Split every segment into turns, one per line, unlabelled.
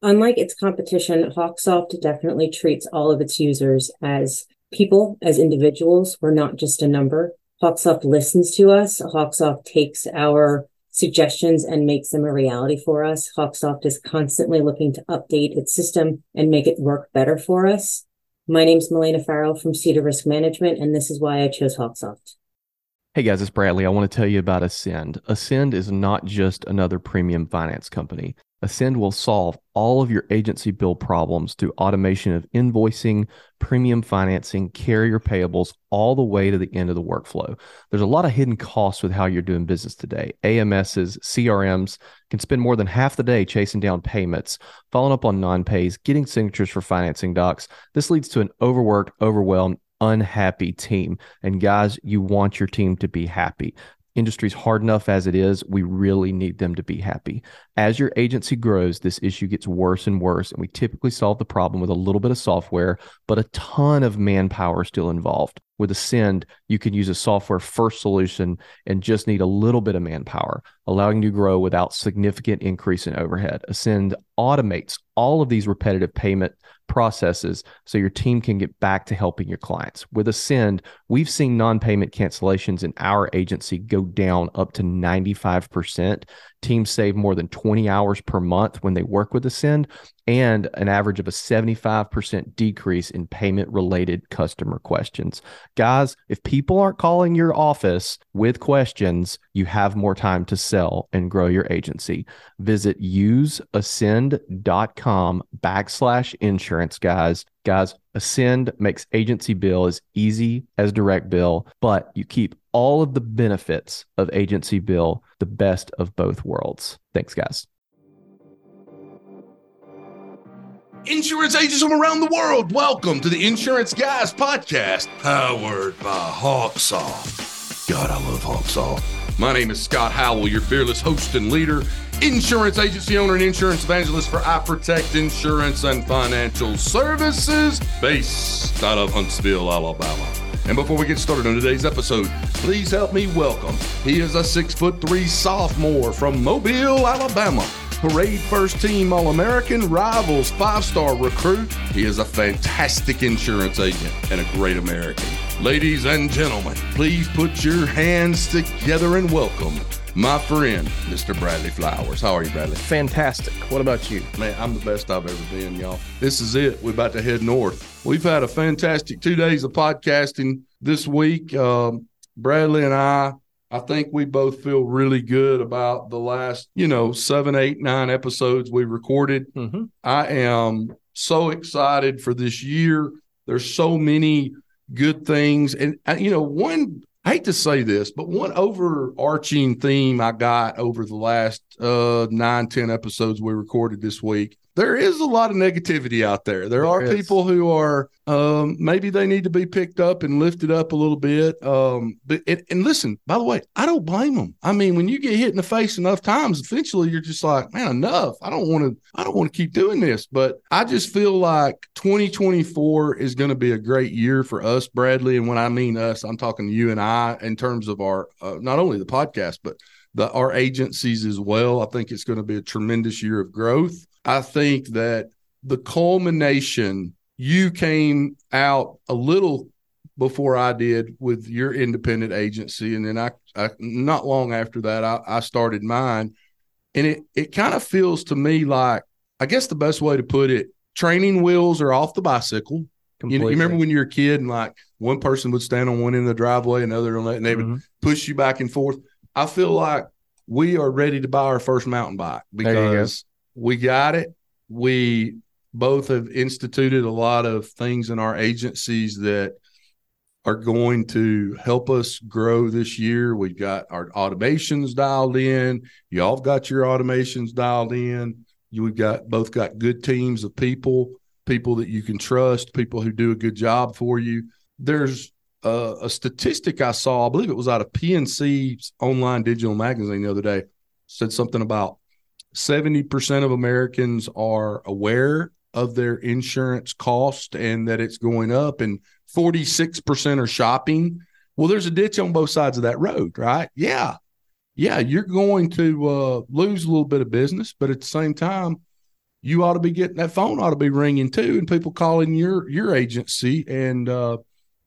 Unlike its competition, Hawksoft definitely treats all of its users as people, as individuals. We're not just a number. Hawksoft listens to us. Hawksoft takes our suggestions and makes them a reality for us. Hawksoft is constantly looking to update its system and make it work better for us. My name is Melena Farrell from Cedar Risk Management, and this is why I chose Hawksoft.
Hey guys, it's Bradley. I want to tell you about Ascend. Ascend is not just another premium finance company. Ascend will solve all of your agency bill problems through automation of invoicing, premium financing, carrier payables, all the way to the end of the workflow. There's a lot of hidden costs with how you're doing business today. AMSs, CRMs can spend more than half the day chasing down payments, following up on non pays, getting signatures for financing docs. This leads to an overworked, overwhelmed, unhappy team. And guys, you want your team to be happy industry's hard enough as it is. We really need them to be happy. As your agency grows, this issue gets worse and worse. And we typically solve the problem with a little bit of software, but a ton of manpower still involved. With Ascend, you can use a software first solution and just need a little bit of manpower, allowing you to grow without significant increase in overhead. Ascend automates all of these repetitive payment processes so your team can get back to helping your clients. With Ascend, we've seen non payment cancellations in our agency go down up to 95%. Teams save more than 20 hours per month when they work with Ascend and an average of a 75% decrease in payment related customer questions. Guys, if people aren't calling your office with questions, you have more time to sell and grow your agency. Visit useascend.com backslash insurance, guys. Guys, Ascend makes agency bill as easy as direct bill, but you keep all of the benefits of agency bill, the best of both worlds. Thanks, guys.
Insurance agents from around the world, welcome to the Insurance Guys podcast, powered by Hawksoft. God, I love Hawksoft. My name is Scott Howell, your fearless host and leader, insurance agency owner and insurance evangelist for I Protect Insurance and Financial Services, based out of Huntsville, Alabama. And before we get started on today's episode, please help me welcome. He is a six foot three sophomore from Mobile, Alabama. Parade first team All American, Rivals five star recruit. He is a fantastic insurance agent and a great American. Ladies and gentlemen, please put your hands together and welcome my friend, Mr. Bradley Flowers. How are you, Bradley?
Fantastic. What about you?
Man, I'm the best I've ever been, y'all. This is it. We're about to head north. We've had a fantastic two days of podcasting this week. Um, Bradley and I I think we both feel really good about the last, you know, seven, eight, nine episodes we recorded. Mm-hmm. I am so excited for this year. There's so many good things. And, uh, you know, one, I hate to say this, but one overarching theme I got over the last uh, nine, ten episodes we recorded this week there is a lot of negativity out there. There, there are is. people who are um, maybe they need to be picked up and lifted up a little bit. Um, but it, and listen, by the way, I don't blame them. I mean, when you get hit in the face enough times, eventually you're just like, man, enough. I don't want to. I don't want to keep doing this. But I just feel like 2024 is going to be a great year for us, Bradley. And when I mean us, I'm talking to you and I in terms of our uh, not only the podcast but the our agencies as well. I think it's going to be a tremendous year of growth. I think that the culmination, you came out a little before I did with your independent agency. And then I, I not long after that, I, I started mine. And it, it kind of feels to me like, I guess the best way to put it, training wheels are off the bicycle. You, you, remember when you were a kid and like one person would stand on one end of the driveway, another on that, and they would mm-hmm. push you back and forth. I feel like we are ready to buy our first mountain bike because we got it. We both have instituted a lot of things in our agencies that are going to help us grow this year. We've got our automations dialed in. Y'all have got your automations dialed in. You've got both got good teams of people, people that you can trust, people who do a good job for you. There's a, a statistic I saw, I believe it was out of PNC's online digital magazine the other day, said something about 70% of Americans are aware of their insurance cost and that it's going up, and 46% are shopping. Well, there's a ditch on both sides of that road, right? Yeah. Yeah, you're going to uh, lose a little bit of business, but at the same time, you ought to be getting that phone ought to be ringing too, and people calling your your agency and uh,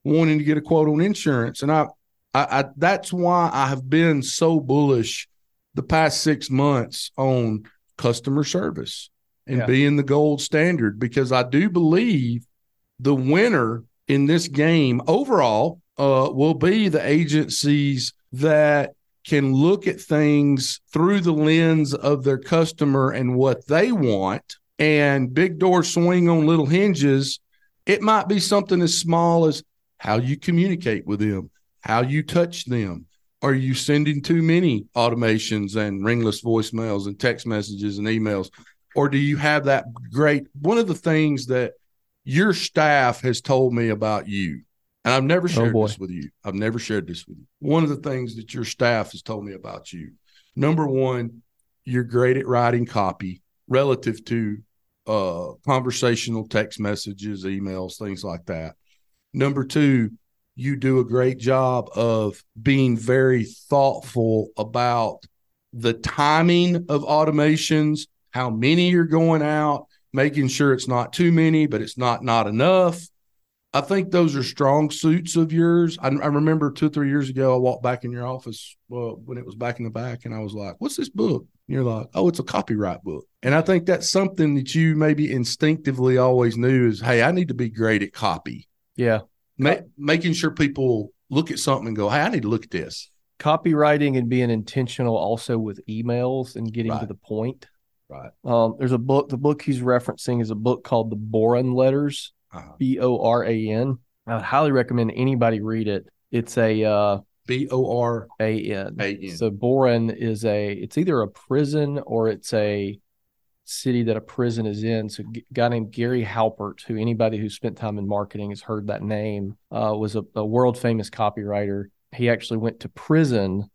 wanting to get a quote on insurance. And I, I, I that's why I have been so bullish the past six months on customer service and
Yeah.
being the gold standard because I do believe the winner in this game overall uh, will be the agencies that can look at things through the lens of their customer and what they want. And big doors swing on little hinges. It might be something as small as how you communicate with them, how you touch them. Are you sending too many automations and ringless voicemails and text messages and emails? Or do you have that great one of the things that your staff has told me about you? And I've never shared
boy.
this with you. I've never shared this with you. One of the things that your staff has told me about you. Number one, you're great at writing copy relative to uh, conversational text messages, emails, things like that. Number two, you do a great job of being very thoughtful about the timing of automations, how many you're going out, making sure it's not too many, but it's not not enough. I think those are strong suits of yours. I, I remember two three years ago, I walked back in your office well, when it was back in the back, and I was like, "What's this book?" And you're like, "Oh, it's a copyright book." And I think that's something that you maybe instinctively always knew is, "Hey, I need to be great at copy."
Yeah.
Ma- making sure people look at something and go, "Hey, I need to look at this."
Copywriting and being intentional also with emails and getting to the point.
Right.
Um, there's a book, the book he's referencing is a book called The Boran Letters,
Uh-huh.
B O R A N. I would highly recommend anybody read it. It's a uh,
B O R
A N.
A N.
So Boran is a it's either a prison or it's a city that a prison is in. So a guy named Gary Halbert, who anybody who spent time in marketing has heard that name, uh, was a, a world famous copywriter. He actually went to prison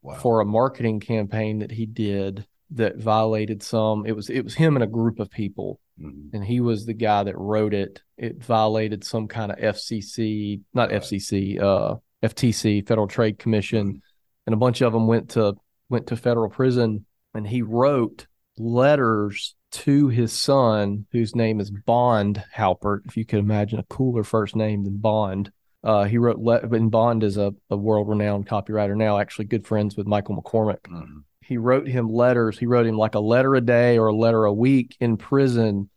Wow.
for a marketing campaign that he did that violated some. It was it was him and a group of people
Mhm.
and he was the guy that wrote it. It violated some kind of FCC, not
Right.
FCC, uh, FTC, Federal Trade Commission,
Mhm.
and a bunch of them went to went to federal prison. And he wrote letters to his son, whose name is Bond Halbert. If you could imagine a cooler first name than Bond. Uh, he wrote, le- and Bond is a, a world renowned copywriter now, actually good friends with Michael McCormick
Mhm.
he wrote him letters. He wrote him like a letter a day or a letter a week in prison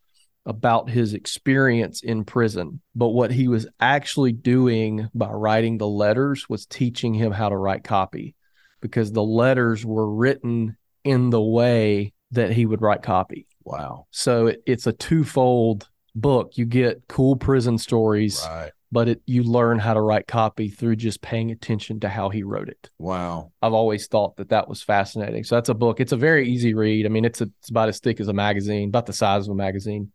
about his experience in prison. But what he was actually doing by writing the letters was teaching him how to write copy because the letters were written in the way that he would write copy.
Wow.
So it, it's a twofold book. You get cool prison stories,
Right.
but it, you learn how to write copy through just paying attention to how he wrote it.
Wow.
I've always thought that that was fascinating. So that's a book. It's a very easy read. I mean, it's a, it's about as thick as a magazine, about the size of a magazine.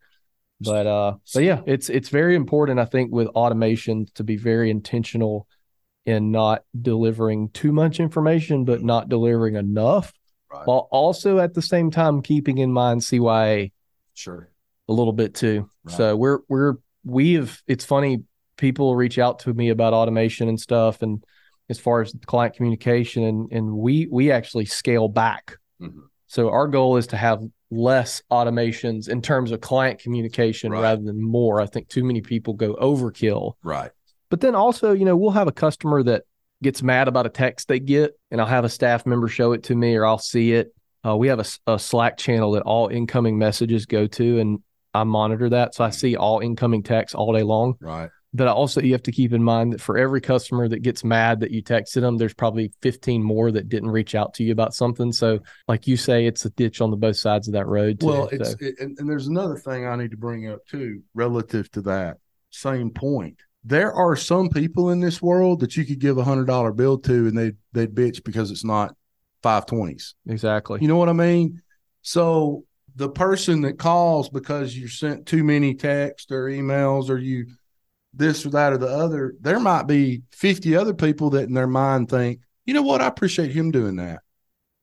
But uh, but yeah, it's it's very important. I think with automation to be very intentional in not delivering too much information, but not delivering enough,
Right.
while also at the same time keeping in mind CYA
Sure.
a little bit too.
Right.
So we're we're we've it's funny people reach out to me about automation and stuff and as far as client communication and and we we actually scale back.
Mhm.
So our goal is to have less automations in terms of client communication
Right.
rather than more. I think too many people go overkill.
Right.
But then also, you know, we'll have a customer that gets mad about a text they get, and I'll have a staff member show it to me, or I'll see it. Uh, we have a Slack channel that all incoming messages go to, and I monitor that, so I see all incoming texts all day long.
Right.
But I also, you have to keep in mind that for every customer that gets mad that you texted them, there's probably 15 more that didn't reach out to you about something. So, like you say, it's a ditch on the both sides of that road. Too.
Well,
So-
it's it, and, and there's another thing I need to bring up too, relative to that same point. There are some people in this world that you could give a hundred dollar bill to, and they they'd bitch because it's not five twenties.
exactly.
You know what I mean? So the person that calls because you sent too many texts or emails or you this or that or the other, there might be 50 other people that in their mind think, you know what, I appreciate him doing that.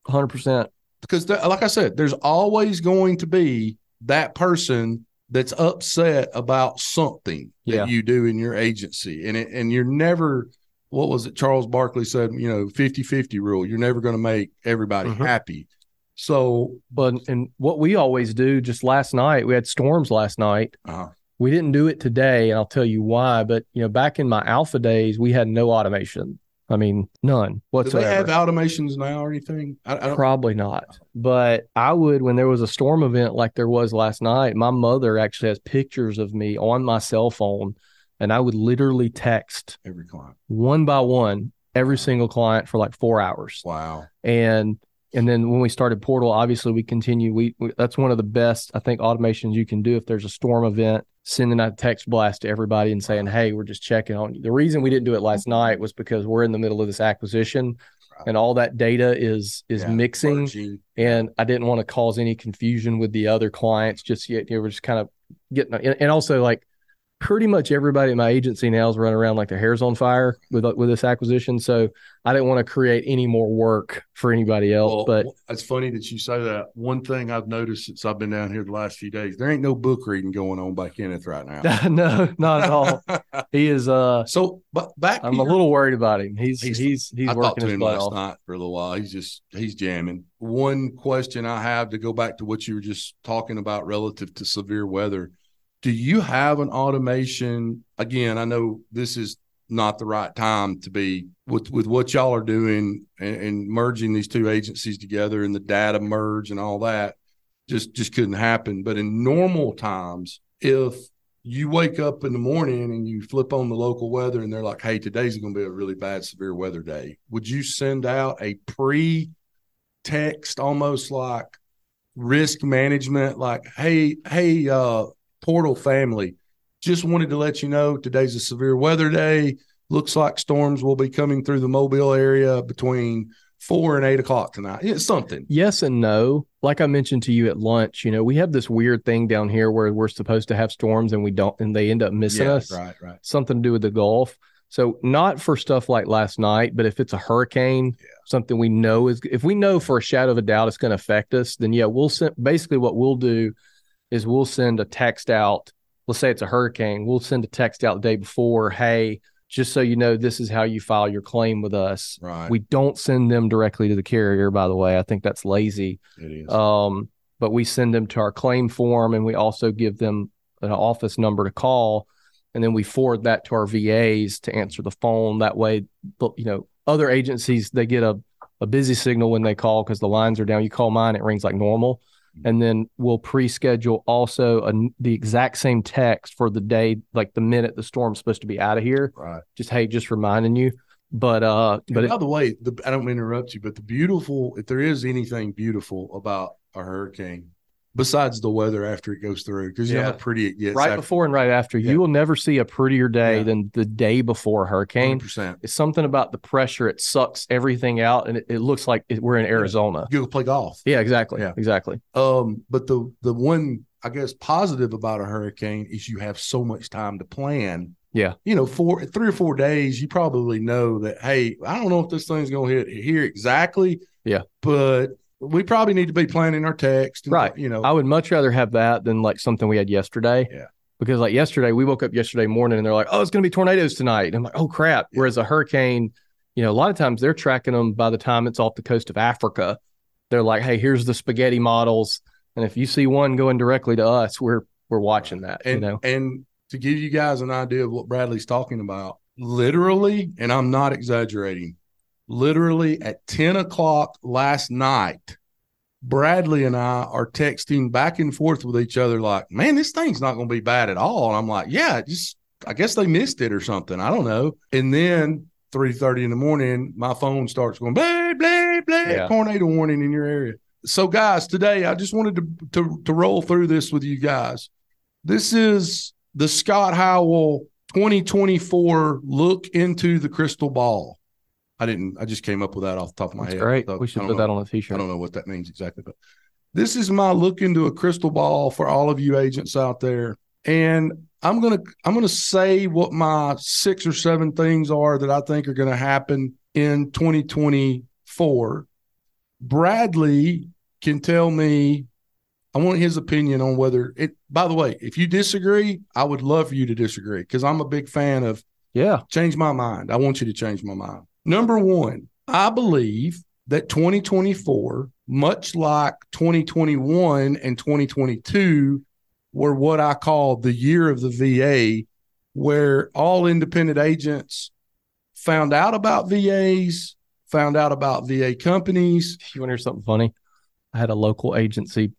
100%.
Because, th- like I said, there's always going to be that person that's upset about something that
Yeah.
you do in your agency. And, it, and you're never, what was it? Charles Barkley said, you know, 50 50 rule. You're never going to make everybody
Mhm.
happy. So,
But and what we always do, just last night, we had storms last night.
uh,
We didn't do it today, and I'll tell you why. But you know, back in my Alfa days, we had no automation. I mean, none
do
whatsoever.
they have automations now or anything? I, I don't.
Probably not. But I would, when there was a storm event like there was last night, my mother actually has pictures of me on my cell phone, and I would literally text
Every client.
one by one every single client for like four hours.
Wow.
And and then when we started Portal, obviously we continue. We, we that's one of the best I think automations you can do if there's a storm event. Sending out a text blast to everybody and saying, "Hey, we're just checking on you." The reason we didn't do it last mm-hmm. night was because we're in the middle of this acquisition,
Right.
and all that data is is
Yeah,
mixing
merging.
and I didn't want to cause any confusion with the other clients just yet. You know, we're just kind of getting, and also like pretty much everybody at my agency now is running around like their hair's on fire with with this acquisition. So I didn't want to create any more work for anybody else.
Well,
but
it's funny that you say that. One thing I've noticed since I've been down here the last few days, there ain't no book reading going on by Kenneth right now.
no, not at all. He is. Uh,
so, but back,
I'm
to
a little worried about him. He's
He's-
he's he's,
I talked
working
to
his
him
butt
last
off.
night for a little while. He's just he's jamming. One question I have to go back to what you were just talking about relative to severe weather. Do you have an automation? Again, I know this is not the right time to be with with what y'all are doing and, and merging these two agencies together and the data merge and all that. Just just couldn't happen. But in normal times, if you wake up in the morning and you flip on the local weather and they're like, hey, today's going to be a really bad severe weather day. Would you send out a pre text almost like risk management, like, hey, hey, uh, portal family, just wanted to let you know today's a severe weather day. Looks like storms will be coming through the Mobile area between four and eight o'clock tonight. It's something.
Yes and no. Like I mentioned to you at lunch, you know, we have this weird thing down here where we're supposed to have storms and we don't, and they end up missing us.
right, right.
something to do with the Gulf. So not for stuff like last night, but if it's a hurricane,
Yeah.
something we know is if we know for a shadow of a doubt it's going to affect us, then yeah, we'll send basically what we'll do is we'll send a text out. Let's say it's a hurricane, we'll send a text out the day before, hey, just so you know, this is how you file your claim with us.
Right.
We don't send them directly to the carrier, by the way. I think that's lazy.
it is.
Um, but we send them to our claim form and we also give them an office number to call. And then we forward that to our VAs to answer the phone. That way, you know, other agencies, they get a, a busy signal when they call because the lines are down. You call mine, it rings like normal. And then we'll pre schedule also a, the exact same text for the day, like the minute the storm's supposed to be out of here.
right.
Just, hey, just reminding you. But, uh, but
But
it,
by the way, the, I don't interrupt you, but the beautiful, if there is anything beautiful about a hurricane, besides the weather after it goes through, because you know
Yeah.
how pretty it gets.
right
after
before and right after,
Yeah.
you will never see a prettier day
Yeah.
than the day before a hurricane.
100%.
It's something about the pressure; it sucks everything out, and it, it looks like it, we're in Arizona.
You go play golf.
Yeah, exactly.
Yeah.
exactly.
Um, but the the one I guess positive about a hurricane is you have so much time to plan.
Yeah.
You know, four three or four days, you probably know that, hey, I don't know if this thing's gonna hit here exactly.
Yeah.
But we probably need to be planning our text. and,
Right.
You know,
I would much rather have that than like something we had yesterday.
Yeah.
Because like yesterday, we woke up yesterday morning and they're like, "Oh, it's going to be tornadoes tonight." And I'm like, "Oh crap!"
Yeah.
Whereas a hurricane, you know, a lot of times they're tracking them by the time it's off the coast of Africa. They're like, "Hey, here's the spaghetti models," and if you see one going directly to us, we're we're watching that.
and
you know,
and to give you guys an idea of what Bradley's talking about, literally, and I'm not exaggerating, literally at 10 o'clock last night, Bradley and I are texting back and forth with each other, like, man, this thing's not going to be bad at all. And I'm like, yeah, just, I guess they missed it or something. I don't know. And then 3.30 in the morning, my phone starts going, blah, blah, blah,
Yeah.
tornado warning in your area. So, guys, today I just wanted to, to, to roll through this with you guys. This is the Scott Howell 2024 look into the crystal ball. I didn't, I just came up with that off the top of my
that's
head.
great.
So
we should put
know-
that on a T-shirt.
I don't know what that means exactly, but this is my look into a crystal ball for all of you agents out there. And I'm gonna I'm gonna say what my six or seven things are that I think are gonna happen in 2024. Bradley can tell me I want his opinion on whether it by the way, if you disagree, I would love for you to disagree because I'm a big fan of
Yeah.
change my mind. I want you to change my mind. Number one, I believe that 2024 much like 2021 and 2022 were what I call the year of the VA, where all independent agents found out about VAs, found out about VA companies.
You want to hear something funny? I had a local agency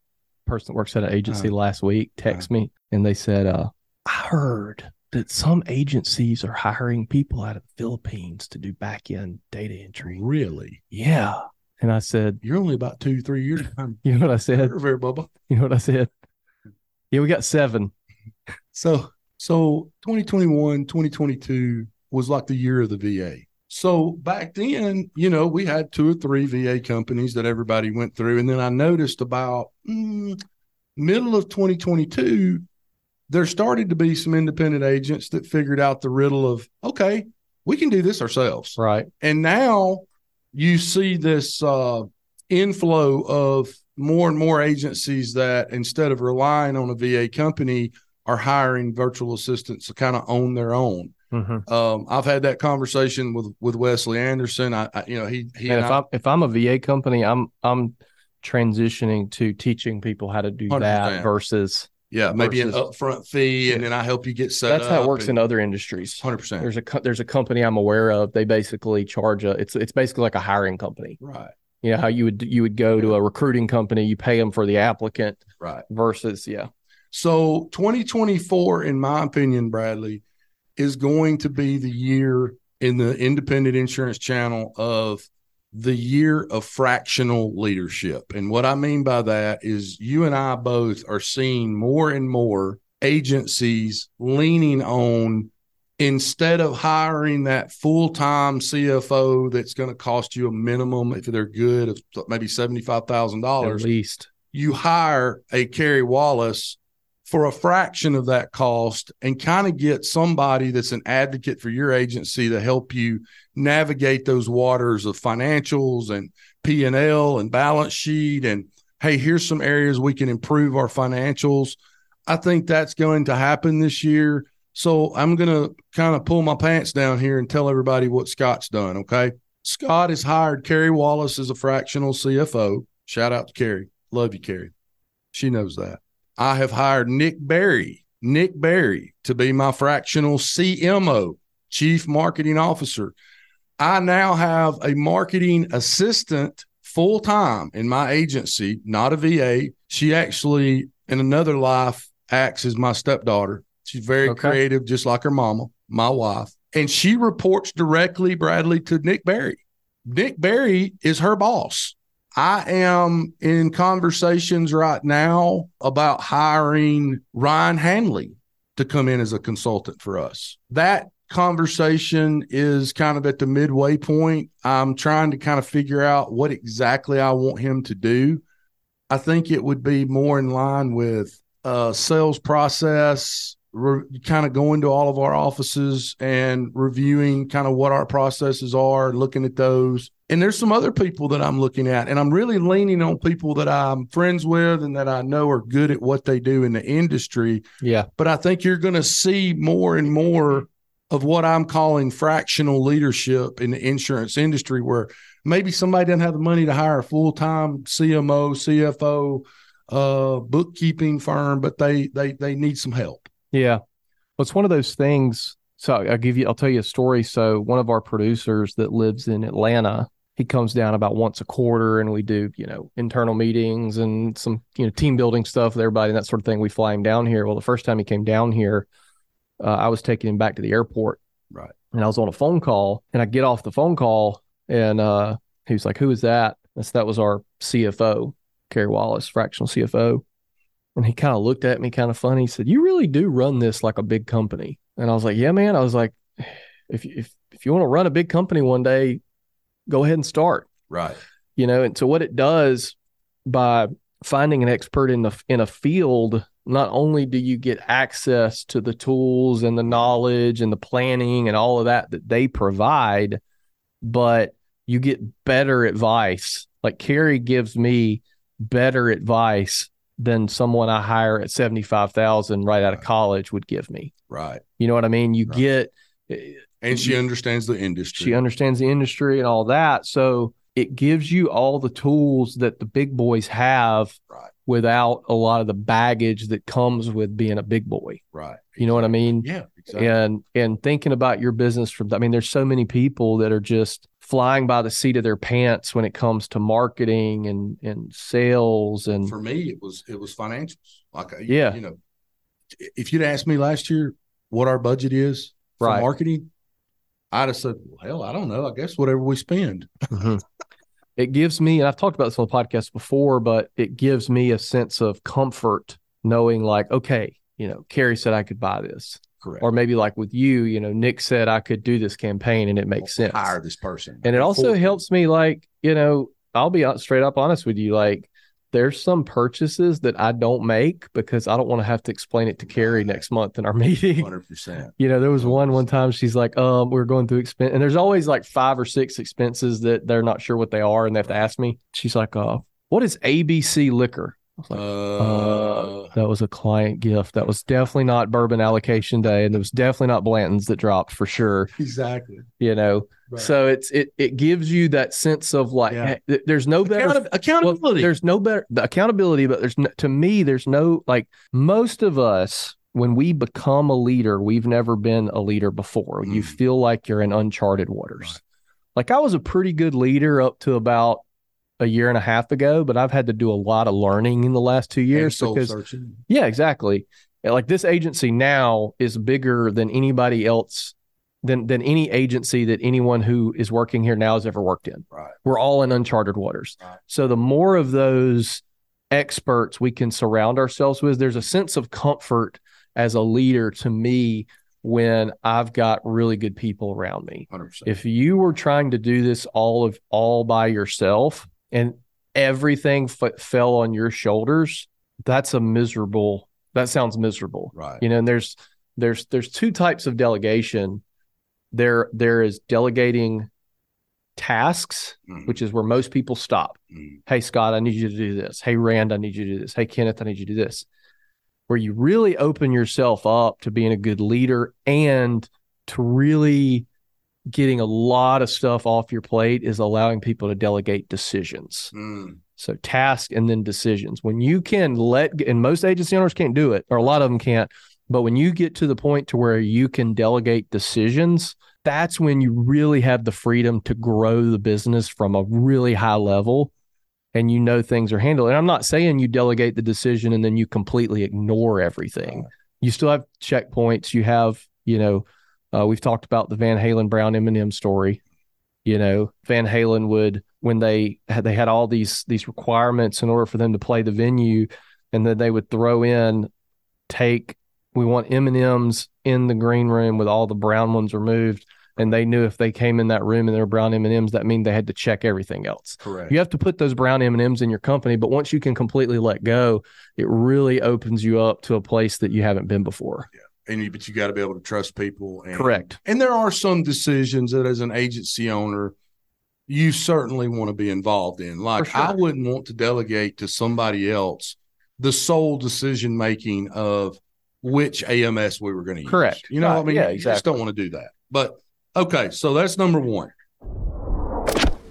person that works at an agency
Uh,
last week text me and they said, uh, I heard that some agencies are hiring people out of the Philippines to do back end data entry.
Really?
Yeah. And I said,
You're only about two, three years behind
you know what I said?
Very Bubba.
You know what I said? Yeah, we got seven.
So, so 2021, 2022 was like the year of the VA. So back then, you know, we had two or three VA companies that everybody went through. And then I noticed about mm, middle of 2022, there started to be some independent agents that figured out the riddle of, okay, we can do this ourselves.
Right.
And now you see this uh, inflow of more and more agencies that instead of relying on a VA company are hiring virtual assistants to kind of own their own.
Mm-hmm.
Um, I've had that conversation with with Wesley Anderson. I, I you know he he
And
and
if
I,
I'm if I'm a VA company, I'm I'm transitioning to teaching people how to do
100%.
that versus
yeah maybe an upfront fee and then I help you get set.
that's how it works in
in
other industries.
hundred percent
There's a there's a company I'm aware of. They basically charge a it's it's basically like a hiring company.
right
You know how you would you would go to a recruiting company, you pay them for the applicant
right.
versus yeah.
So 2024, in my opinion, Bradley, is going to be the year in the independent insurance channel of the year of fractional leadership. And what I mean by that is you and I both are seeing more and more agencies leaning on instead of hiring that full-time CFO that's going to cost you a minimum if they're good of maybe $75,000 at
least.
you hire a Kerry Wallace for a fraction of that cost and kind of get somebody that's an advocate for your agency to help you navigate those waters of financials and P&L and balance sheet and hey here's some areas we can improve our financials. I think that's going to happen this year. So I'm going to kind of pull my pants down here and tell everybody what Scott's done, okay? Scott has hired Kerry Wallace as a fractional CFO. Shout out to Kerry. Love you, Carrie. She knows that. I have hired Nick Berry, Nick Berry, to be my fractional CMO, Chief Marketing Officer. I now have a marketing assistant full time in my agency, not a VA. She actually, in another life, acts as my stepdaughter. She's very
Okay.
creative, just like her mama, my wife. And she reports directly, Bradley, to Nick Berry. Nick Berry is her boss. I am in conversations right now about hiring Ryan Hanley to come in as a consultant for us. That conversation is kind of at the midway point. I'm trying to kind of figure out what exactly I want him to do. I think it would be more in line with sales process, re- kind of going to all of our offices and reviewing kind of what our processes are, looking at those. And there's some other people that I'm looking at, and I'm really leaning on people that I'm friends with and that I know are good at what they do in the industry.
Yeah.
But I think you're going to see more and more of what I'm calling fractional leadership in the insurance industry, where maybe somebody doesn't have the money to hire a full time CMO, CFO, uh, bookkeeping firm, but they they they need some help.
Yeah. Well, it's one of those things. So I'll give you, I'll tell you a story. So one of our producers that lives in Atlanta, he comes down about once a quarter and we do, you know, internal meetings and some, you know, team building stuff with everybody and that sort of thing. We fly him down here. Well, the first time he came down here, uh, I was taking him back to the airport.
Right.
And I was on a phone call and I get off the phone call and uh, he was like, who is that? That's, that was our CFO, Kerry Wallace, fractional CFO. And he kind of looked at me kind of funny. He said, You really do run this like a big company. And I was like, Yeah, man. I was like, if if if you want to run a big company one day, go ahead and start.
Right.
You know, and so what it does by finding an expert in the in a field, not only do you get access to the tools and the knowledge and the planning and all of that that they provide, but you get better advice. Like Carrie gives me better advice than someone I hire at 75,000 right out of college would give me.
Right.
You know what I mean? You
Right.
get
And she mm-hmm. understands the industry.
she understands the industry and all that. So it gives you all the tools that the big boys have
Right.
without a lot of the baggage that comes with being a big boy.
Right.
You know what I mean?
Yeah. Exactly.
and and thinking about your business from i mean there's so many people that are just flying by the seat of their pants when it comes to marketing and and sales and
For me, it was it was financials. Like
Yeah.
you know, if you'd asked me last year what our budget is for
Right.
marketing, I'd have said, well, hell, I don't know. I guess whatever we spend.
Mhm. it gives me and i've talked about this on the podcast before but it gives me a sense of comfort knowing like okay you know carrie said i could buy this
Correct.
or maybe like with you you know nick said i could do this campaign and it makes sense
Hire this person.
and it also helps me like you know i'll be straight up honest with you like there's some purchases that i don't make because i don't want to have to explain it to carrie next month in our meeting
100%.
you know there was one one time she's like um we are going through expense and there's always like five or six expenses that they're not sure what they are and they have to ask me she's like uh what is abc liquor I was like,
Uh,
that was a client gift. That was definitely not bourbon allocation day, and it was definitely not Blanton's that dropped for sure.
exactly.
You know,
Right.
so it's it it gives you that sense of like
Yeah.
hey, there's no better
Account-
well,
accountability.
there's no better the accountability, but there's no, to me there's no like most of us when we become a leader, we've never been a leader before. You
Mm.
feel like you're in uncharted waters.
Right.
Like I was a pretty good leader up to about a year and a half ago, but I've had to do a lot of learning in the last two years because
searching.
yeah, exactly. Like this agency now is bigger than anybody else than than any agency that anyone who is working here now has ever worked in.
Right.
We're all in uncharted waters.
Right.
So the more of those experts we can surround ourselves with, there's a sense of comfort as a leader to me when I've got really good people around me.
100%.
If you were trying to do this all of all by yourself and everything f- fell on your shoulders, that's a miserable. That sounds miserable.
right.
You know, and there's there's there's two types of delegation. There there is delegating tasks,
Mhm.
which is where most people stop.
Mhm.
Hey Scott, I need you to do this. Hey Rand, I need you to do this. Hey Kenneth, I need you to do this. Where you really open yourself up to being a good leader and to really getting a lot of stuff off your plate is allowing people to delegate decisions.
Mm.
So task and then decisions. When you can let and most agency owners can't do it, or a lot of them can't, but when you get to the point to where you can delegate decisions, that's when you really have the freedom to grow the business from a really high level and you know things are handled. And I'm not saying you delegate the decision and then you completely ignore everything. You still have checkpoints. You have, you know, uh, we've talked about the Van Halen Brown M&M story. You know, Van Halen would when they had they had all these these requirements in order for them to play the venue, and then they would throw in, take we want M and M's in the green room with all the brown ones removed, and they knew if they came in that room and there were brown M and M's, that mean they had to check everything else.
Correct.
You have to put those brown M and M's in your company, but once you can completely let go, it really opens you up to a place that you haven't been before. Yeah.
And you, but you got to be able to trust people. And,
Correct.
And there are some decisions that, as an agency owner, you certainly want to be involved in. Like
sure.
I wouldn't want to delegate to somebody else the sole decision making of which AMS we were going to use.
Correct.
You know, what I mean,
Yeah,
you just don't want to do that. But okay, so that's number one.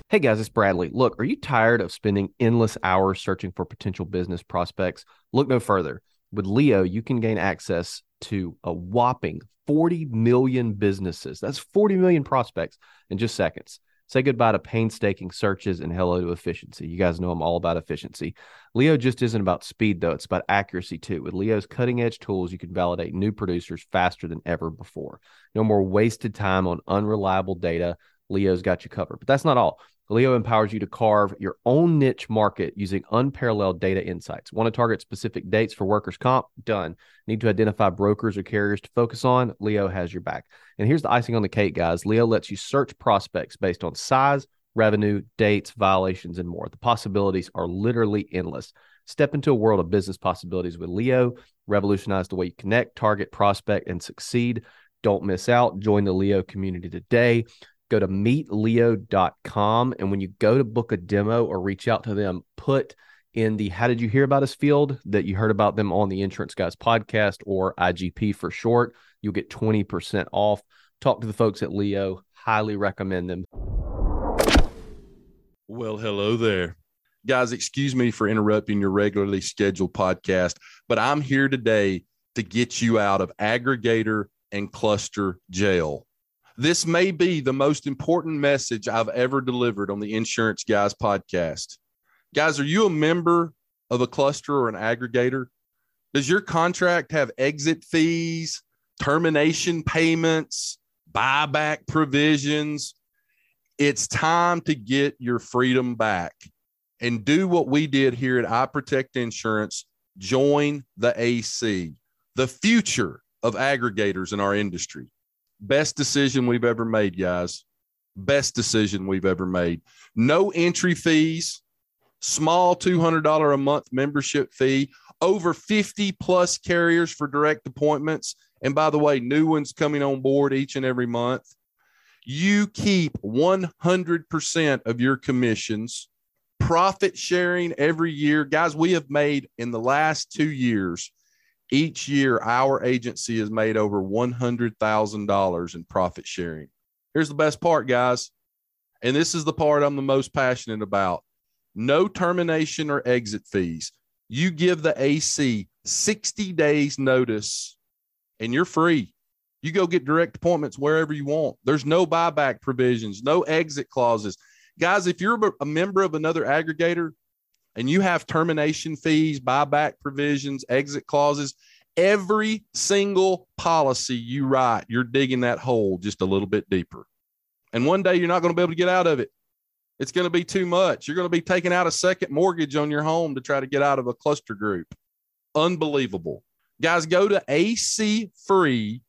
Hey guys, it's Bradley. Look, are you tired of spending endless hours searching for potential business prospects? Look no further. With Leo, you can gain access to a whopping 40 million businesses. That's 40 million prospects in just seconds. Say goodbye to painstaking searches and hello to efficiency. You guys know I'm all about efficiency. Leo just isn't about speed, though. It's about accuracy, too. With Leo's cutting edge tools, you can validate new producers faster than ever before. No more wasted time on unreliable data. Leo's got you covered. But that's not all. Leo empowers you to carve your own niche market using unparalleled data insights. Want to target specific dates for workers' comp? Done. Need to identify brokers or carriers to focus on? Leo has your back. And here's the icing on the cake, guys. Leo lets you search prospects based on size, revenue, dates, violations, and more. The possibilities are literally endless. Step into a world of business possibilities with Leo. Revolutionize the way you connect, target, prospect, and succeed. Don't miss out. Join the Leo community today go to meetleo.com and when you go to book a demo or reach out to them put in the how did you hear about us? field that you heard about them on the insurance guys podcast or igp for short. You'll get 20% off. Talk to the folks at leo. Highly recommend them.
Well, hello there. Guys, excuse me for interrupting your regularly scheduled podcast, but I'm here today to get you out of aggregator and cluster jail. This may be the most important message I've ever delivered on the Insurance Guys podcast. Guys, are you a member of a cluster or an aggregator? Does your contract have exit fees, termination payments, buyback provisions? It's time to get your freedom back and do what we did here at I Protect Insurance. Join the AC, the future of aggregators in our industry. Best decision we've ever made, guys. Best decision we've ever made. No entry fees, small $200 a month membership fee, over 50 plus carriers for direct appointments. And by the way, new ones coming on board each and every month you keep 100% of your commissions, profit sharing every year. Guys, we have made in the last two years, each year, our agency has made over $100,000 in profit sharing. Here's the best part, guys. And this is the part I'm the most passionate about no termination or exit fees. You give the AC 60 days notice and you're free. You go get direct appointments wherever you want. There's no buyback provisions, no exit clauses. Guys, if you're a member of another aggregator and you have termination fees, buyback provisions, exit clauses, every single policy you write, you're digging that hole just a little bit deeper. And one day you're not going to be able to get out of it. It's going to be too much. You're going to be taking out a second mortgage on your home to try to get out of a cluster group. Unbelievable. Guys, go to AC Free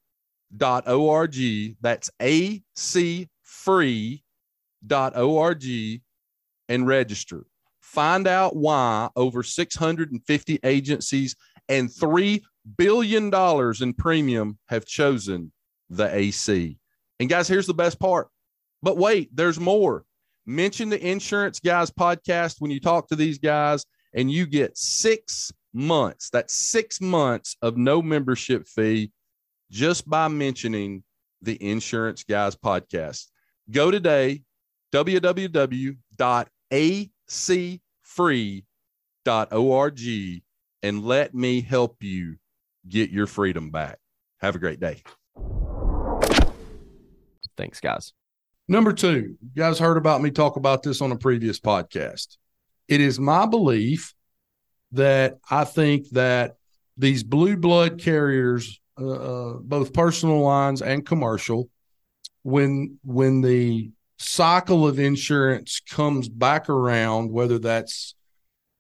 org. That's acfree.org and register. Find out why over 650 agencies and $3 billion in premium have chosen the AC. And guys, here's the best part. But wait, there's more. Mention the Insurance Guys podcast when you talk to these guys, and you get six months. That's six months of no membership fee just by mentioning the Insurance Guys podcast. Go today, www.acfree.org, and let me help you get your freedom back. Have a great day.
Thanks, guys.
Number two, you guys heard about me talk about this on a previous podcast. It is my belief that I think that these blue blood carriers uh, uh, both personal lines and commercial. When when the cycle of insurance comes back around, whether that's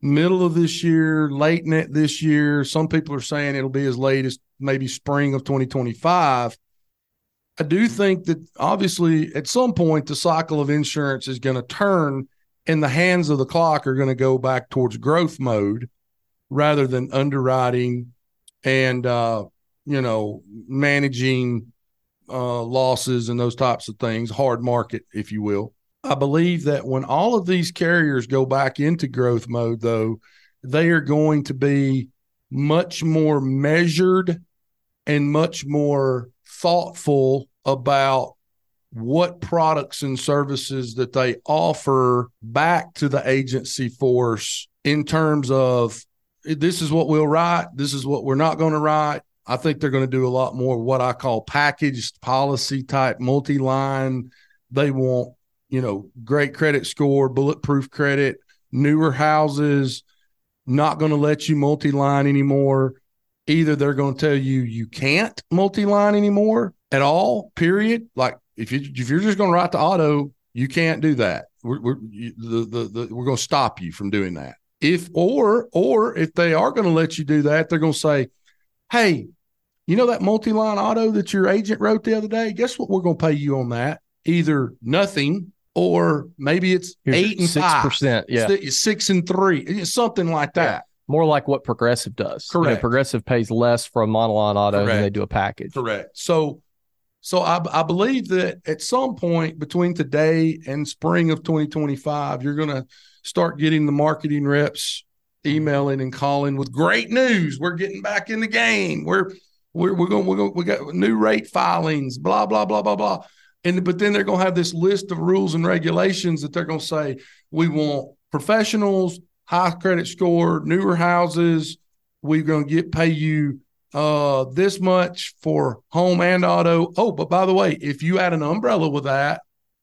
middle of this year, late net this year, some people are saying it'll be as late as maybe spring of 2025. I do think that obviously at some point the cycle of insurance is going to turn and the hands of the clock are going to go back towards growth mode rather than underwriting and uh, you know, managing uh, losses and those types of things, hard market, if you will. I believe that when all of these carriers go back into growth mode, though, they are going to be much more measured and much more thoughtful about what products and services that they offer back to the agency force in terms of this is what we'll write, this is what we're not going to write, I think they're going to do a lot more what I call packaged policy type multi line. They want, you know, great credit score, bulletproof credit, newer houses, not going to let you multi line anymore. Either they're going to tell you you can't multi line anymore at all, period. Like if you if you're just going to write the auto, you can't do that. We're, we're the, the, the, we're going to stop you from doing that. If or or if they are going to let you do that, they're going to say, "Hey, you know that multi-line auto that your agent wrote the other day? Guess what we're going to pay you on that? Either nothing or maybe it's Here's eight and
six percent. Yeah,
six and three, eh, something like that. Yeah.
More like what Progressive does.
Correct. You
know, Progressive pays less for a monoline auto Correct. than they do a package.
Correct. So, so I, I believe that at some point between today and spring of 2025, you're going to start getting the marketing reps emailing and calling with great news. We're getting back in the game. We're we're, we're going, we're going, we got new rate filings, blah, blah, blah, blah, blah. And but then they're going to have this list of rules and regulations that they're going to say we want professionals, high credit score, newer houses. We're going to get pay you uh, this much for home and auto. Oh, but by the way, if you add an umbrella with that,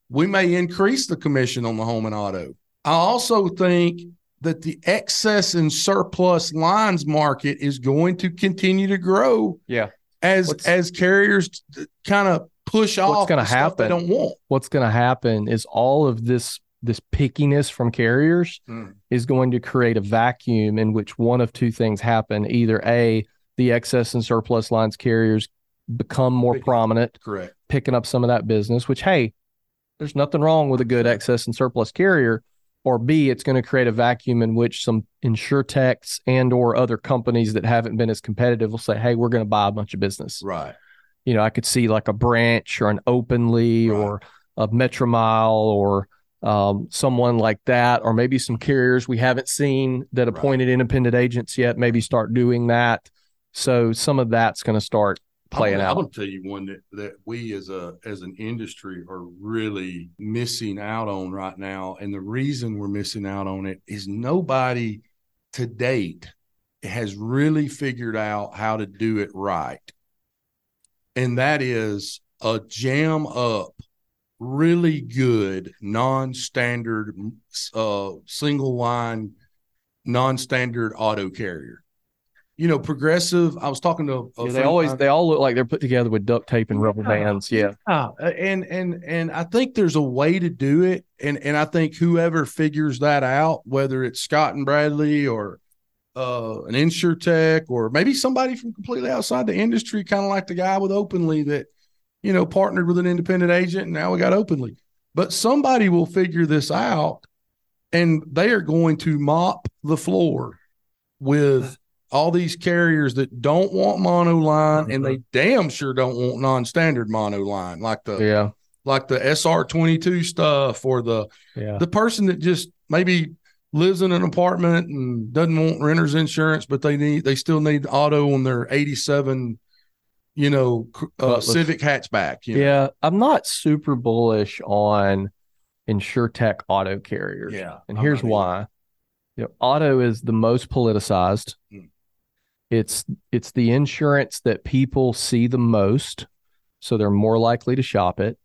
we may increase the commission on the home and auto. I also think that the excess and surplus lines market is going to continue to grow.
Yeah.
As
What's-
as carriers kind of push off
what's
gonna stuff they don't want.
What's going to happen is all of this this pickiness from carriers
Mm.
is going to create a vacuum in which one of two things happen. Either A, the excess and surplus lines carriers become more
Big-
prominent,
Correct.
picking up some of that business, which, hey, there's nothing wrong with a good excess and surplus carrier. Or B, it's going to create a vacuum in which some insurtechs and or other companies that haven't been as competitive will say, hey, we're going to buy a bunch of business.
Right.
You know, I could see like a branch or an Openly
Right.
or a Metromile or um, someone like that, or maybe some carriers we haven't seen that
Right.
appointed independent agents yet, maybe start doing that. So some of that's going to start playing
I'm,
out.
Gonna tell you one that, that we as a as an industry are really missing out on right now. And the reason we're missing out on it is nobody to date has really figured out how to do it right. And that is a jam up really good non-standard uh single line non-standard auto carrier. You know, progressive. I was talking to a
Yeah, they always
mine-
they all look like they're put together with duct tape and rubber
Yeah.
bands. Yeah.
Yeah, uh, and and and I think there's a way to do it, and and I think whoever figures that out, whether it's Scott and Bradley or uh, an insurtech, or maybe somebody from completely outside the industry, kind of like the guy with Openly that you know partnered with an independent agent, and now we got Openly. But somebody will figure this out, and they are going to mop the floor with all these carriers that don't want mono line and they damn sure don't want non-standard mono line like the
Yeah.
like the SR22 stuff or the
Yeah.
the person that just maybe lives in an apartment and doesn't want renter's insurance but they need they still need auto on their 87 you know uh, Civic hatchback you know?
Yeah. I'm not super bullish on insurtech auto carriers.
yeah
And
I'm
here's why. You know, auto is the most politicized.
Mm.
It's it's the insurance that people see the most, so they're more likely to shop it.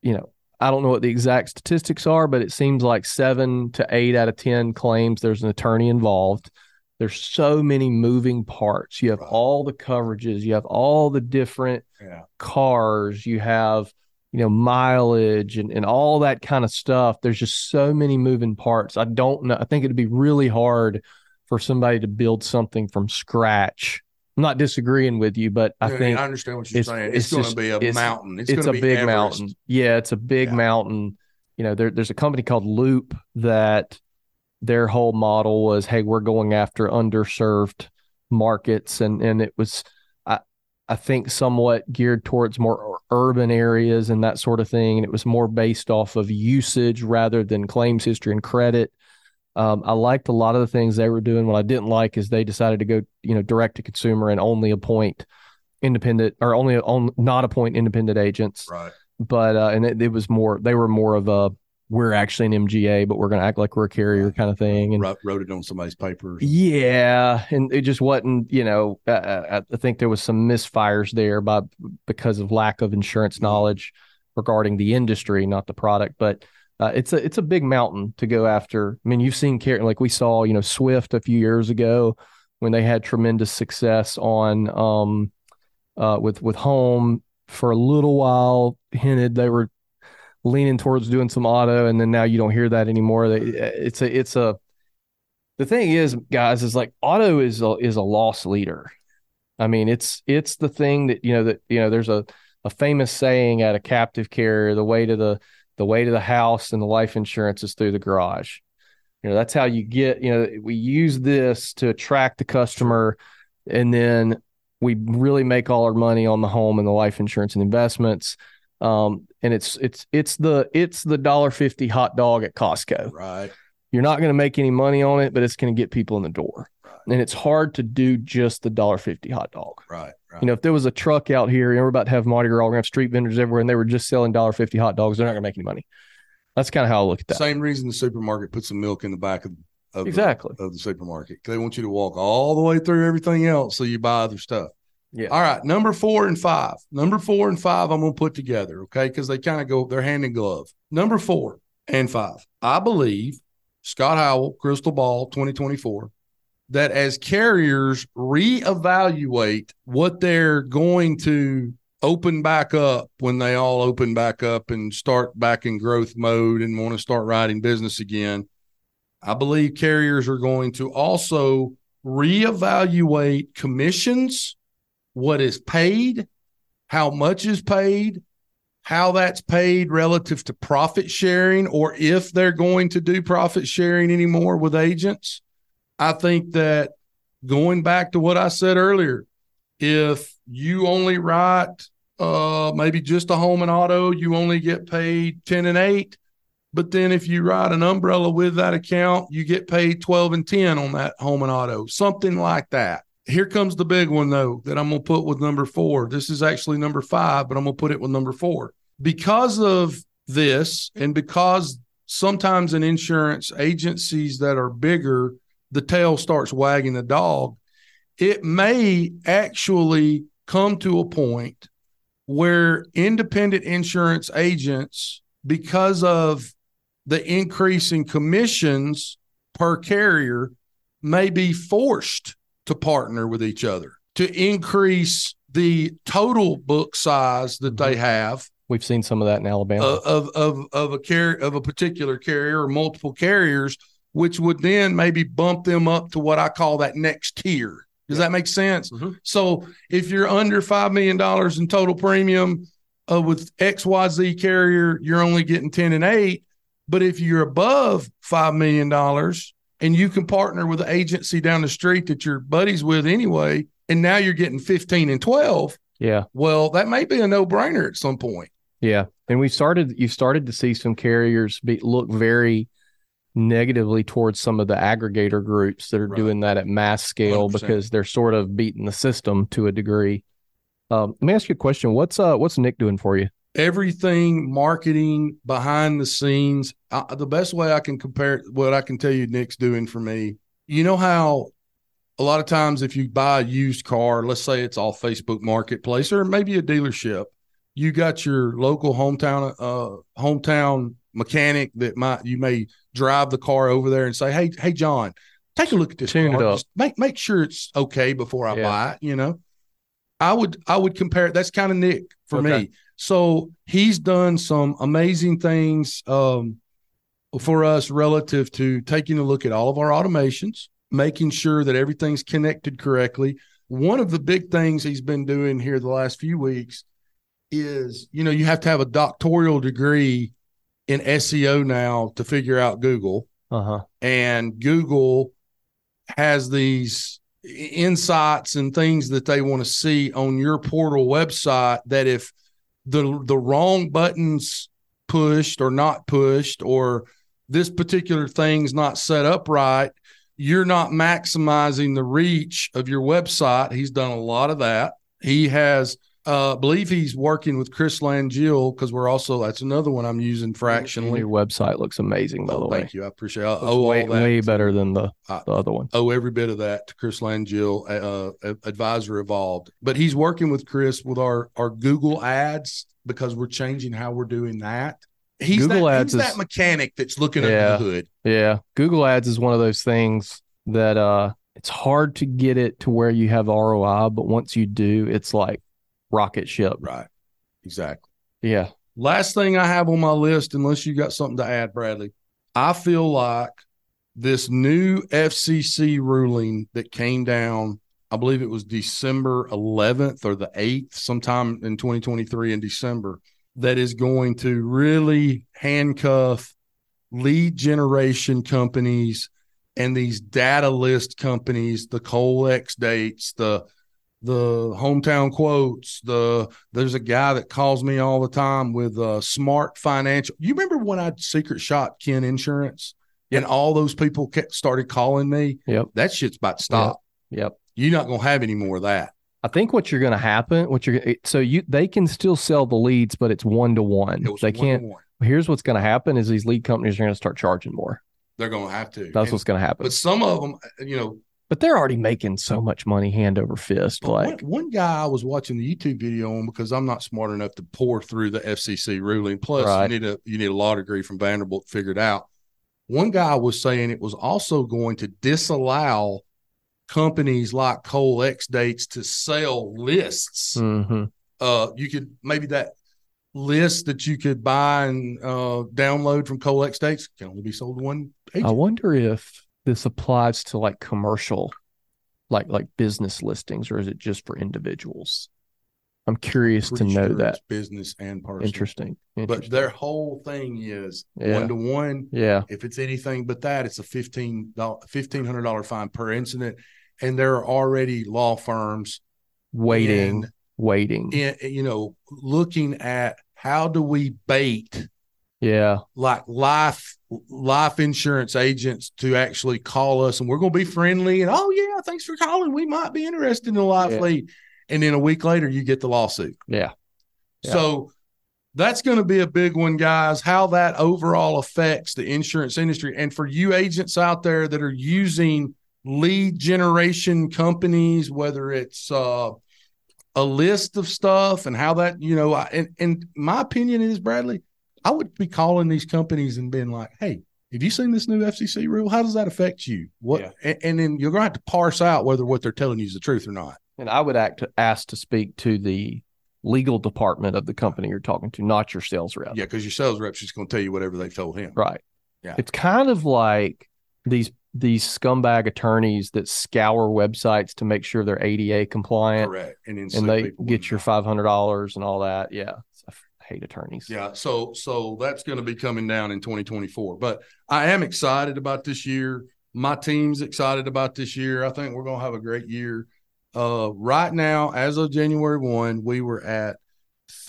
You know, I don't know what the exact statistics are, but it seems like seven to eight out of ten claims there's an attorney involved. There's so many moving parts. You have
Right.
all the coverages, you have all the different
yeah
cars, you have, you know, mileage and, and all that kind of stuff. There's just so many moving parts. I don't know. I think it'd be really hard for somebody to build something from scratch. I'm not disagreeing with you, but I
Yeah,
think
I understand what you're
it's-
saying
it's
it's, going to be a
it's-
mountain it's,
it's,
going
a
to be a
big
Everest.
mountain. Yeah, it's a big
Yeah.
mountain. You know, there, there's a company called Loop that their whole model was, hey, we're going after underserved markets, and and it was, I I think, somewhat geared towards more urban areas and that sort of thing, and it was more based off of usage rather than claims history and credit. Um, I liked a lot of the things they were doing. What I didn't like is they decided to go, you know, direct to consumer and only appoint independent or only on not appoint independent agents
right
but uh, and it, it was more they were more of a we're actually an MGA, but we're going to act like we're a carrier
Right.
kind of thing. And
wrote, wrote it on somebody's paper.
yeah, and it just wasn't. You know, uh, uh, I think there was some misfires there, by because of lack of insurance
Mhm.
knowledge regarding the industry, not the product. But uh, it's a it's a big mountain to go after. I mean, you've seen car- like we saw, you know, Swyfft a few years ago when they had tremendous success on um uh with with home. For a little while hinted they were leaning towards doing some auto and then now you don't hear that anymore. They, it's a it's a the thing is guys is like auto is a is a loss leader. I mean it's it's the thing that you know that you know there's a a famous saying at a captive carrier the way to the the way to the house and the life insurance is through the garage you know that's how you get you know we use this to attract the customer and then we really make all our money on the home and the life insurance and investments um and it's it's it's the it's the dollar 50 hot dog at Costco
right
You're not going to make any money on it, but it's going to get people in the door.
Right.
And it's hard to do just the dollar fifty hot dog.
Right. Right.
You know, if there was a truck out here and we're about to have Mardi Gras, we're gonna have street vendors everywhere, and they were just selling dollar fifty hot dogs, they're not gonna make any money. That's kind of how I look at that.
Same reason the supermarket puts some milk in the back of, of
Exactly.
the, of the supermarket. They want you to walk all the way through everything else so you buy other stuff.
Yeah.
All right. Number four and five. Number four and five, I'm going to put together, okay? Because they kind of go, they're hand in glove. Number four and five. I believe Scott Howell, Crystal Ball 2024, that as carriers reevaluate what they're going to open back up when they all open back up and start back in growth mode and want to start writing business again, I believe carriers are going to also reevaluate commissions, what is paid, how much is paid, how that's paid relative to profit sharing, or if they're going to do profit sharing anymore with agents. I think that going back to what I said earlier, if you only write uh, maybe just a home and auto, you only get paid 10 and 8. But then if you write an umbrella with that account, you get paid 12 and 10 on that home and auto, something like that. Here comes the big one, though, that I'm going to put with number four. This is actually number five, but I'm going to put it with number four. Because of this, and because sometimes in insurance agencies that are bigger, the tail starts wagging the dog, it may actually come to a point where independent insurance agents, because of the increase in commissions per carrier, may be forced to partner with each other to increase the total book size that they have
We've seen some of that in Alabama.
uh, of of of a carrier of a particular carrier or multiple carriers, which would then maybe bump them up to what I call that next tier. Does that make sense?
Mhm.
So if you're under five million dollars in total premium uh, with X Y Z carrier, you're only getting ten and eight. But if you're above five million dollars and you can partner with an agency down the street that you're buddies with anyway, and now you're getting fifteen and twelve,
yeah.
well, that may be a no brainer at some point.
Yeah, and we started. You started to see some carriers be, look very negatively towards some of the aggregator groups that are
Right.
doing that at mass scale
100%.
because they're sort of beating the system to a degree. Um, let me ask you a question. What's uh What's Nick doing for you?
everything marketing behind the scenes. I, the best way I can compare what I can tell you Nick's doing for me. You know how a lot of times if you buy a used car, let's say it's all Facebook Marketplace or maybe a dealership, you got your local hometown uh hometown mechanic that might you may drive the car over there and say, "Hey, hey John, take a look at this
Tune
car. make make sure it's okay before I
Yeah.
buy it." You know, I would I would compare. That's kind of Nick for
Okay.
me. So he's done some amazing things um, for us relative to taking a look at all of our automations, making sure that everything's connected correctly. One of the big things he's been doing here the last few weeks is, you know, you have to have a doctoral degree in SEO now to figure out Google.
Uh huh.
and Google has these insights and things that they want to see on your portal website that if the the wrong buttons pushed or not pushed or this particular thing's not set up right you're not maximizing the reach of your website. He's done a lot of that. He has uh, I believe he's working with Chris Langille because we're also that's another one I'm using fractionally.
Your website looks amazing, by the
Oh,
way.
thank you. I appreciate it. I owe
way, way better than the,
I-
the other one.
owe every bit of that to Chris Langille, uh, Advisor Evolved. But he's working with Chris with our our Google ads because we're changing how we're doing that. He's
Google
that,
Ads
he's
is-
that mechanic that's looking
Yeah.
under the hood.
Yeah. Google Ads is one of those things that uh it's hard to get it to where you have ROI, but once you do, it's like rocket ship.
Right. Exactly.
Yeah.
Last thing I have on my list, unless you got something to add, Bradley, I feel like this new FCC ruling that came down, I believe it was December 11th or the 8th, sometime in 2023 in December, that is going to really handcuff lead generation companies and these data list companies, the Cole X Dates, the the hometown quotes, the there's a guy that calls me all the time with uh SmartFinancial. You remember when I secret shot Kin Insurance and all those people kept, started calling me,
Yep.
that shit's about to stop.
Yep.
You're not going to have any more of that.
I think what you're going to happen, what you're so you they can still sell the leads, but it's one to one. They can't.
one.
Here's what's going to happen: is these lead companies are going to start charging more.
They're going to have to.
That's
And-
what's going to happen.
but some of them, you know,
But they're already making so much money hand over fist. Like,
one, one guy I was watching the YouTube video on because I'm not smart enough to pour through the FCC ruling. Plus,
Right.
you need a you need a law degree from Vanderbilt to figure it out. One guy was saying it was also going to disallow companies like Cole X Dates to sell lists.
mhm.
Uh, you could maybe that list that you could buy and uh, download from Cole X Dates can only be sold to one agent.
I wonder if this applies to like commercial, like like business listings, or is it just for individuals? I'm curious to know
sure
that.
business and personal.
Interesting.
But their whole thing is
Yeah.
one to one.
yeah,
If it's anything but that, it's a fifteen fifteen hundred dollar fine per incident. And there are already law firms
waiting, waiting.
in, you know, looking at how do we bait
Yeah,
like life life insurance agents to actually call us and we're going to be friendly and oh yeah, thanks for calling. We might be interested in a life
Yeah.
lead. And then a week later, you get the lawsuit.
yeah, Yeah.
So that's going to be a big one, guys. How that overall affects the insurance industry. And for you agents out there that are using lead generation companies, whether it's uh, a list of stuff and how that, you know, I- and, and my opinion is, Bradley, I would be calling these companies and being like, hey, have you seen this new FCC rule? How does that affect you? What?
Yeah.
And, and then you're going to have to parse out whether what they're telling you is the truth or not.
and I would act ask to speak to the legal department of the company you're talking to, not your sales rep.
Yeah, because your sales rep's just going to tell you whatever they told him.
Right.
Yeah.
It's kind of like these these scumbag attorneys that scour websites to make sure they're ADA compliant
Correct. And then
and they get your five hundred dollars and all that. Yeah. Hate attorneys.
Yeah, so so that's going to be coming down in 2024. But I am excited about this year. My team's excited about this year. I think we're going to have a great year. Uh, right now, as of January 1, we were at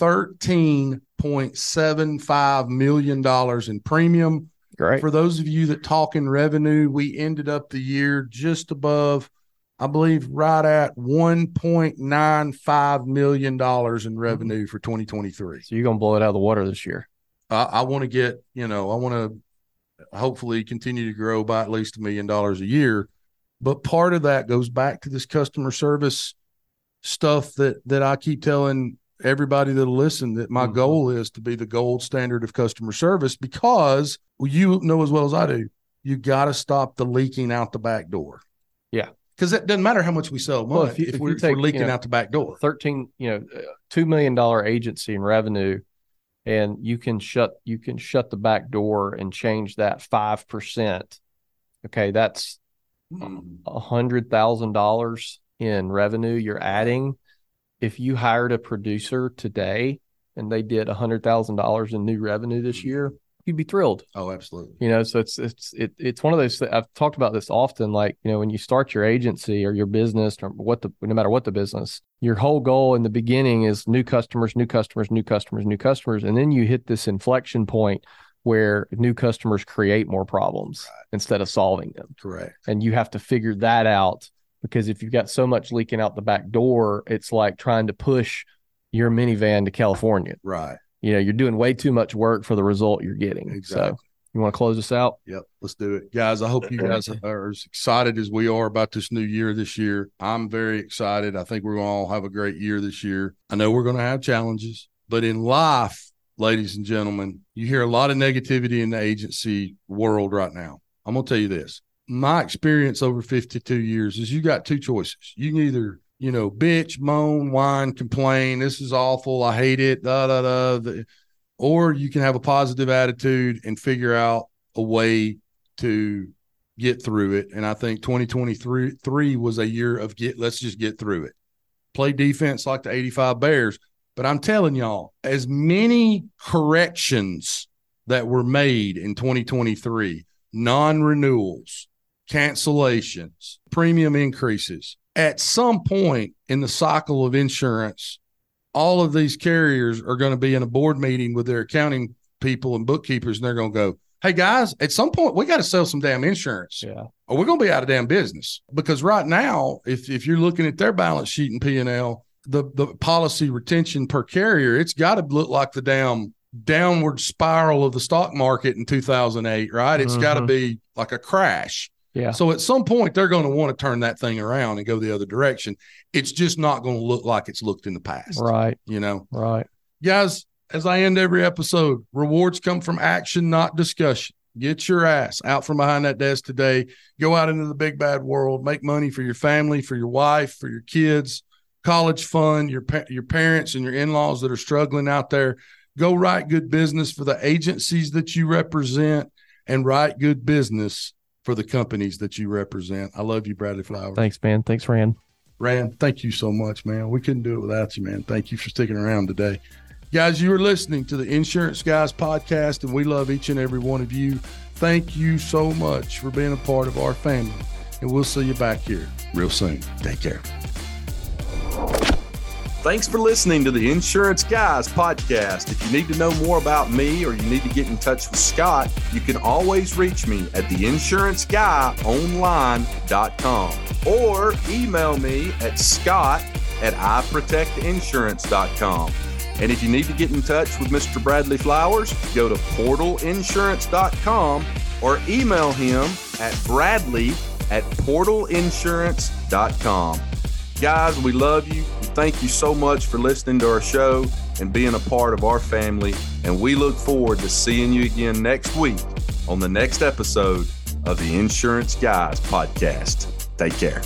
$13.75 million in premium.
Great.
For those of you that talk in revenue, we ended up the year just above, I believe, right at $1.95 million in revenue for 2023.
so you're gonna blow it out of the water this year.
I, I want to get, you know, I want to hopefully continue to grow by at least a million dollars a year. But part of that goes back to this customer service stuff that that I keep telling everybody that'll listen that my
Mhm.
goal is to be the gold standard of customer service because well, you know as well as I do, you got to stop the leaking out the back door. Because it doesn't matter how much we sell
Well, if you-
if,
if
we're, if we're
take, you
leaking
know,
out the back door.
Thirteen, you know, two million dollar agency in revenue, and you can shut you can shut the back door and change that five percent. Okay, that's
Mhm.
a hundred thousand dollars in revenue you're adding. If you hired a producer today and they did a hundred thousand dollars in new revenue this year, you'd be thrilled.
Oh, absolutely.
You know, so it's it's it, it's one of those. I've talked about this often. Like you know, when you start your agency or your business or what the no matter what the business, your whole goal in the beginning is new customers, new customers, new customers, new customers, and then you hit this inflection point where new customers create more problems instead of solving them
Correct.
and you have to figure that out because if you've got so much leaking out the back door, it's like trying to push your minivan to California.
Right.
You know, you're doing way too much work for the result you're getting.
Exactly.
So, you want to close us out?
Yep, let's do it. Guys, I hope you guys are as excited as we are about this new year this year. I'm very excited. I think we're going to all have a great year this year. I know we're going to have challenges, but in life, ladies and gentlemen, you hear a lot of negativity in the agency world right now. I'm going to tell you this. My experience over 52 years is you got two choices. You can either you know, bitch, moan, whine, complain. This is awful. I hate it. Da da da. Or you can have a positive attitude and figure out a way to get through it. And I think 2023 three was a year of get let's just get through it. Play defense like the 85 Bears. But I'm telling y'all, as many corrections that were made in 2023, non-renewals, cancellations, premium increases, at some point in the cycle of insurance, all of these carriers are going to be in a board meeting with their accounting people and bookkeepers, and they're going to go, hey guys, at some point we got to sell some damn insurance.
Yeah.
Or we're going to be out of damn business. Because right now, if if you're looking at their balance sheet and P and L, the the policy retention per carrier, it's got to look like the damn downward spiral of the stock market in 2008, right? It's got to
mm-hmm.
be like a crash.
Yeah.
So at some point, they're going to want to turn that thing around and go the other direction. It's just not going to look like it's looked in the past.
Right.
You know,
Right.
guys, as I end every episode, rewards come from action, not discussion. Get your ass out from behind that desk today. Go out into the big bad world. Make money for your family, for your wife, for your kids, college fund, your pa- your parents and your in laws that are struggling out there. Go write good business for the agencies that you represent, and write good business for the companies that you represent. I love you, Bradley Flowers.
Thanks, man. Thanks, Rand.
Rand, thank you so much, man. We couldn't do it without you, man. Thank you for sticking around today. Guys, you are listening to the Insurance Guys podcast, and we love each and every one of you. Thank you so much for being a part of our family. And we'll see you back here real soon. Take care.
Thanks for listening to the Insurance Guys podcast. If you need to know more about me or you need to get in touch with Scott, you can always reach me at theinsuranceguy.online.com or email me at scott at iprotectinsurance.com. And if you need to get in touch with Mr. Bradley Flowers, go to portalinsurance.com or email him at bradley at portalinsurance.com. Guys, we love you. Thank you so much for listening to our show and being a part of our family. And we look forward to seeing you again next week on the next episode of the Insurance Guys podcast. Take care.